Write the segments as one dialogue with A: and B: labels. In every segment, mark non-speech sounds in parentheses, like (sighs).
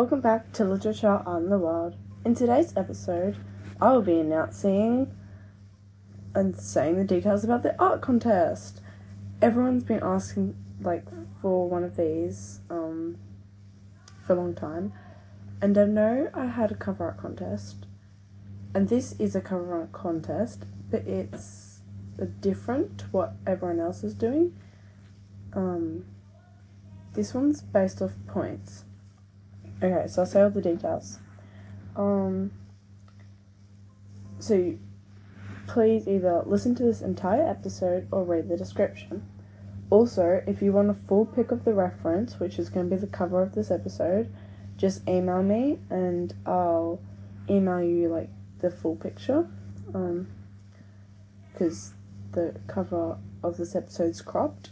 A: welcome back to Literature on the World. In today's episode, I will be announcing and saying the details about the art contest. Everyone's been asking like for one of these um, for a long time, and I know I had a cover art contest, and this is a cover art contest, but it's different to what everyone else is doing. Um, this one's based off points. Okay, so I'll say all the details. Um, so please either listen to this entire episode or read the description. Also, if you want a full pic of the reference, which is going to be the cover of this episode, just email me and I'll email you like the full picture. Um, because the cover of this episode's cropped.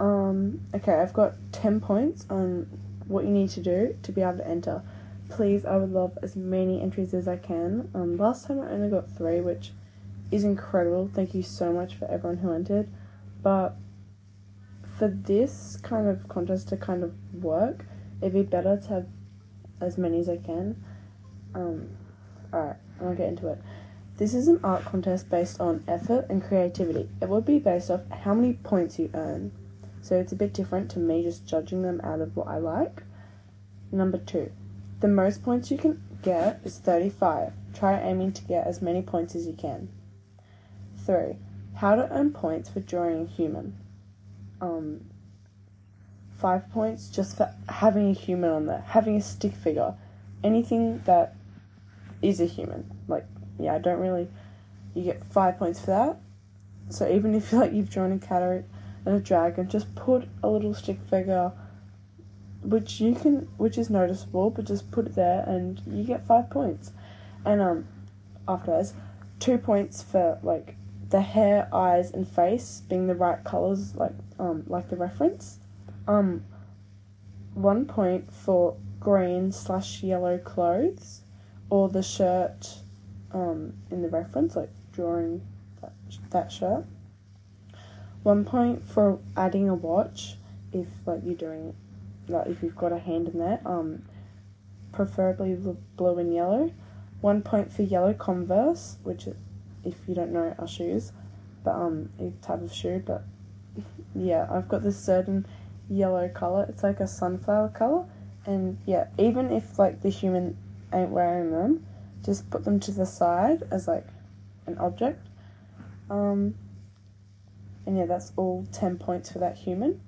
A: Um, okay, I've got 10 points on what you need to do to be able to enter. Please, I would love as many entries as I can. Um, last time I only got three, which is incredible. Thank you so much for everyone who entered. But for this kind of contest to kind of work, it'd be better to have as many as I can. Um, alright, I'll get into it. This is an art contest based on effort and creativity. It would be based off how many points you earn. So it's a bit different to me just judging them out of what I like. Number two, the most points you can get is 35. Try aiming to get as many points as you can. Three, how to earn points for drawing a human. Um, five points just for having a human on there, having a stick figure, anything that is a human. Like, yeah, I don't really. You get five points for that. So even if (laughs) like you've drawn a cat or a dragon, just put a little stick figure, which you can, which is noticeable, but just put it there and you get five points. And um, afterwards, two points for like the hair, eyes, and face being the right colors, like um, like the reference. Um, one point for green slash yellow clothes, or the shirt, um, in the reference, like drawing that that shirt. One point for adding a watch, if like you're doing, like if you've got a hand in that Um, preferably the blue and yellow. One point for yellow Converse, which if you don't know are shoes, but um a type of shoe. But yeah, I've got this certain yellow color. It's like a sunflower color, and yeah, even if like the human ain't wearing them, just put them to the side as like an object. Um, and yeah, that's all ten points for that human.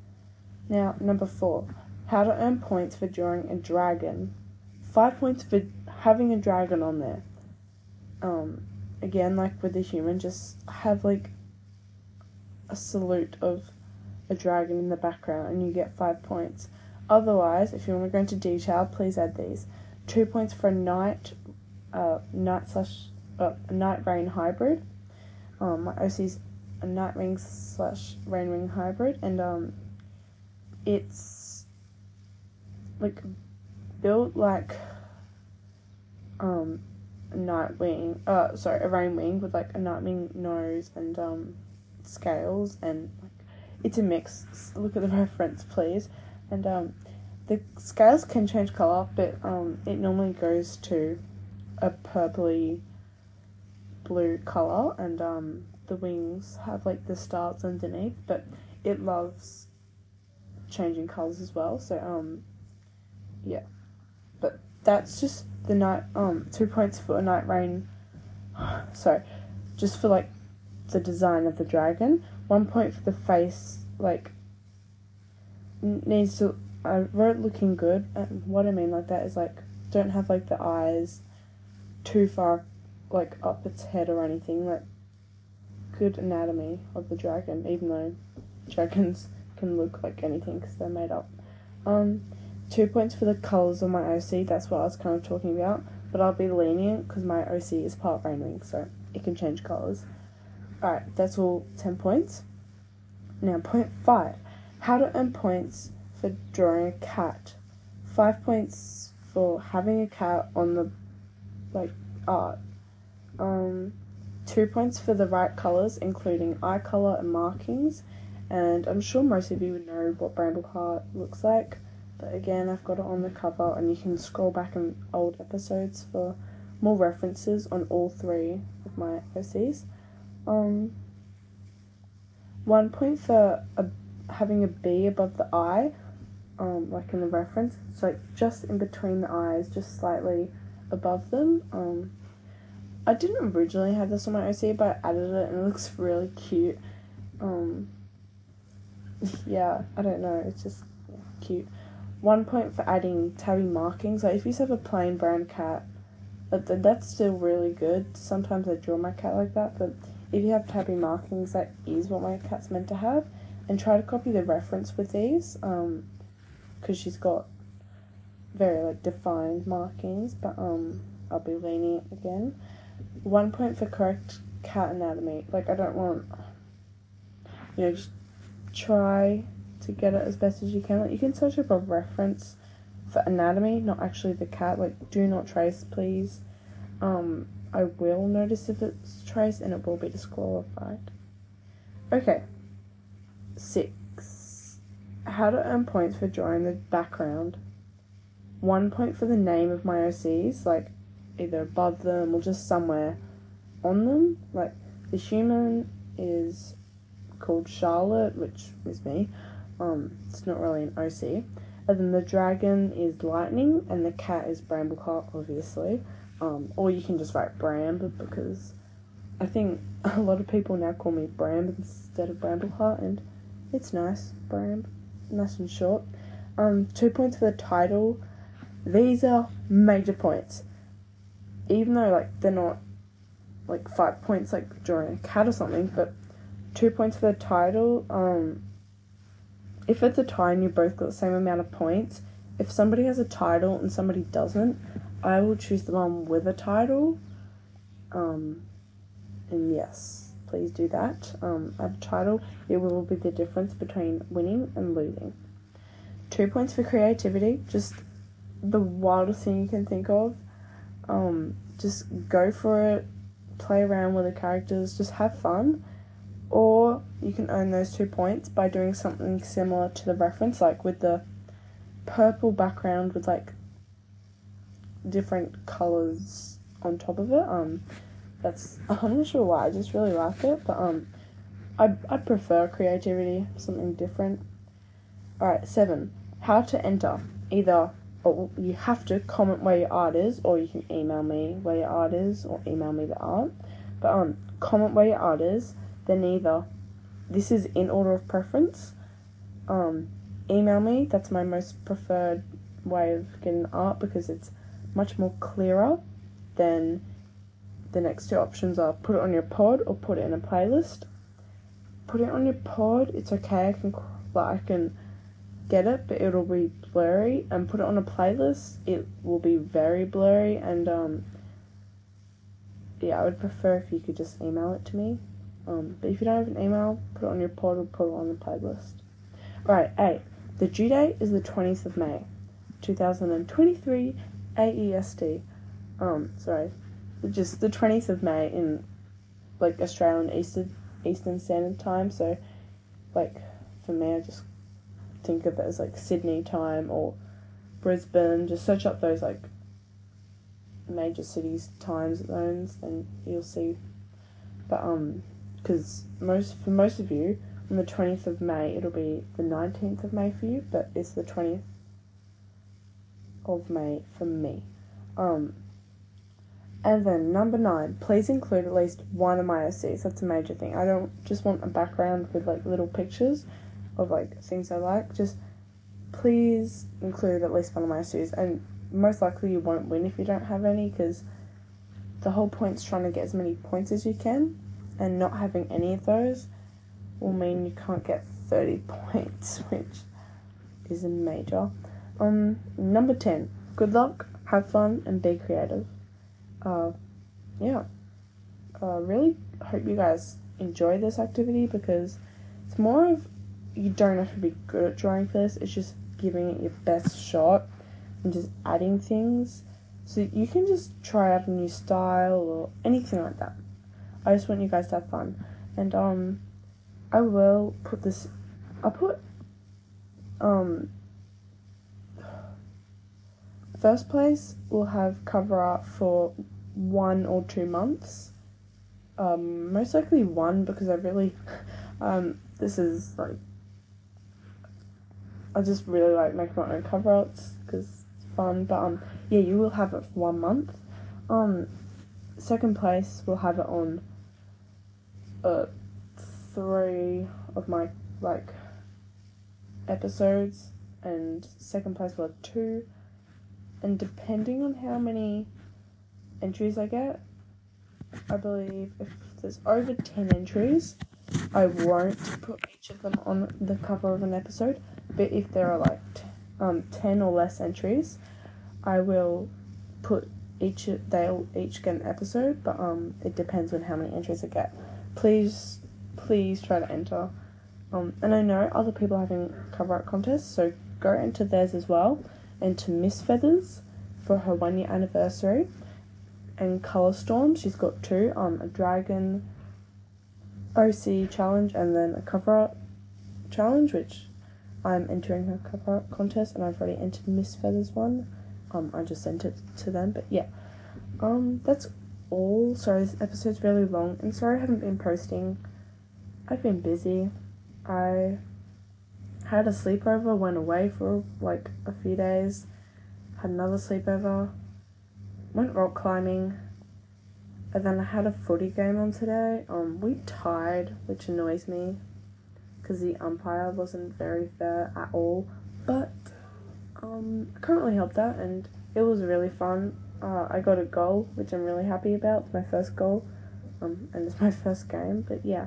A: Now number four, how to earn points for drawing a dragon. Five points for having a dragon on there. Um, again, like with the human, just have like a salute of a dragon in the background and you get five points. Otherwise, if you want to go into detail, please add these. Two points for a night, uh, night slash, uh, night rain hybrid. Um, my OC's a night wing slash rain wing hybrid, and um, it's like built like um a night wing. Uh, sorry, a rain wing with like a night wing nose and um scales and like it's a mix. Look at the (laughs) reference, please. And um, the scales can change color, but um, it normally goes to a purpley blue color, and um, the wings have like the stars underneath, but it loves changing colors as well. So um, yeah, but that's just the night um two points for a night rain. (sighs) Sorry, just for like the design of the dragon. One point for the face, like needs to. I wrote looking good, and what I mean like that is like don't have like the eyes too far like up its head or anything. Like good anatomy of the dragon, even though dragons can look like anything because they're made up. Um, two points for the colours of my OC. That's what I was kind of talking about. But I'll be lenient because my OC is part rainwing, so it can change colours. Alright, that's all 10 points. Now, point 5. How to earn points for drawing a cat. 5 points for having a cat on the, like, art. Um, 2 points for the right colours, including eye colour and markings. And I'm sure most of you would know what Bramble Heart looks like. But again, I've got it on the cover, and you can scroll back in old episodes for more references on all three of my OCs. Um, one point for a, having a B above the eye, um, like in the reference, it's like just in between the eyes, just slightly above them. Um, I didn't originally have this on my OC, but I added it and it looks really cute. Um, (laughs) yeah, I don't know, it's just cute. One point for adding tabby markings. Like if you have a plain brown cat, that that's still really good. Sometimes I draw my cat like that, but if you have tabby markings, that is what my cat's meant to have. And try to copy the reference with these, um, because she's got very like defined markings. But um, I'll be lenient again. One point for correct cat anatomy. Like I don't want, you know, just try to get it as best as you can. Like you can search up a reference for anatomy, not actually the cat. Like do not trace, please. Um, I will notice if it's traced and it will be disqualified. Okay. Six. How to earn points for drawing the background. One point for the name of my OCs, like either above them or just somewhere on them. Like the human is called Charlotte, which is me. Um, it's not really an OC. And then the dragon is lightning, and the cat is Brambleclaw, obviously. Um, or you can just write Bramb because I think (laughs) a lot of people now call me Bramb instead of Brambleclaw, and it's nice, Bramb, nice and short. Um, two points for the title. These are major points, even though like they're not like five points like drawing a cat or something, but two points for the title. Um, if it's a tie and you both got the same amount of points, if somebody has a title and somebody doesn't, I will choose the one with a title. Um, and yes, please do that. Um, at a title, it will be the difference between winning and losing. Two points for creativity, just the wildest thing you can think of. Um, just go for it, play around with the characters, just have fun. Or you can earn those two points by doing something similar to the reference, like with the purple background with like different colors on top of it. Um, that's (laughs) I'm not sure why. I just really like it, but um, I I prefer creativity, something different. All right, seven. How to enter either. You have to comment where your art is, or you can email me where your art is, or email me the art. But um, comment where your art is. Then either this is in order of preference. Um, email me. That's my most preferred way of getting art because it's much more clearer than the next two options are put it on your pod or put it in a playlist. Put it on your pod, it's okay, I can like I can get it, but it'll be blurry. And put it on a playlist, it will be very blurry. And um, yeah, I would prefer if you could just email it to me. Um, but if you don't have an email, put it on your or put it on the playlist. Alright, eight. The due date is the twentieth of May, two thousand and twenty-three AEST. Um, sorry, just the twentieth of May in like Australian Eastern Eastern Standard Time. So, like for me, I just think of it as like Sydney time or Brisbane. Just search up those like major cities time zones, and you'll see. But um, because most for most of you on the twentieth of May, it'll be the nineteenth of May for you, but it's the twentieth of May for me. Um, and then number nine, please include at least one of my OCs. That's a major thing. I don't just want a background with like little pictures of like things I like. Just please include at least one of my OCs. And most likely you won't win if you don't have any because the whole point's trying to get as many points as you can. And not having any of those will mean you can't get 30 (laughs) points, which is a major. Um, number 10. Good luck, have fun, and be creative. Uh, yeah. Uh, really hope you guys enjoy this activity because it's more of you don't have to be good at drawing for this, it's just giving it your best shot and just adding things. So you can just try out a new style or anything like that. I just want you guys to have fun. And um I will put this I'll put um first place will have cover art for one or two months. Um, most likely one because I really, (laughs) um, this is like, I just really like making my own cover arts because it's fun. But um, yeah, you will have it for one month. Um, second place will have it on. Uh, three of my like episodes, and second place will have two. And depending on how many entries I get, I believe if there's over 10 entries, I won't put each of them on the cover of an episode. But if there are like um, 10 or less entries, I will put each, they'll each get an episode, but um, it depends on how many entries I get. Please, please try to enter. Um, and I know other people are having cover art contests, so go into theirs as well. And to Miss Feathers for her one year anniversary and Color Storm. She's got two um, a Dragon OC challenge and then a cover art challenge, which I'm entering her contest, and I've already entered Miss Feathers one. Um, I just sent it to them, but yeah, um, that's all. Sorry, this episode's really long, and sorry I haven't been posting. I've been busy. I had a sleepover, went away for like a few days, had another sleepover, went rock climbing, and then I had a footy game on today. Um, we tied, which annoys me because the umpire wasn't very fair at all. But um, I can't really help that, and it was really fun. Uh, I got a goal, which I'm really happy about. It's my first goal, um, and it's (laughs) my first game. But yeah,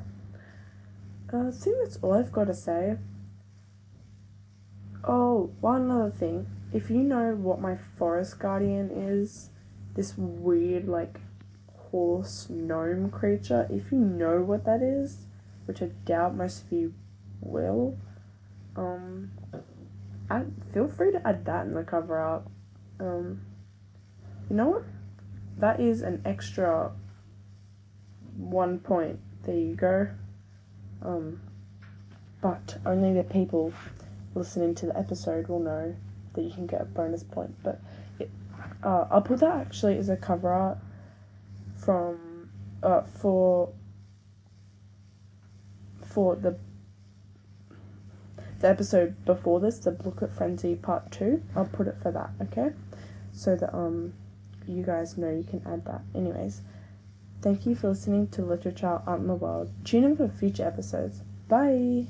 A: uh, I think that's all I've got to say. Oh, one other thing. If you know what my forest guardian is, this weird like horse gnome creature, if you know what that is, which I doubt most of you will, um, I feel free to add that in the cover art. Um, you know what? That is an extra one point. There you go. Um, but only the people listening to the episode will know that you can get a bonus point. But it, uh, I'll put that actually as a cover art from uh, for for the the episode before this, the Booklet Frenzy Part Two. I'll put it for that, okay? So that um you guys know you can add that. Anyways, thank you for listening to Literature Out in the World. Tune in for future episodes. Bye.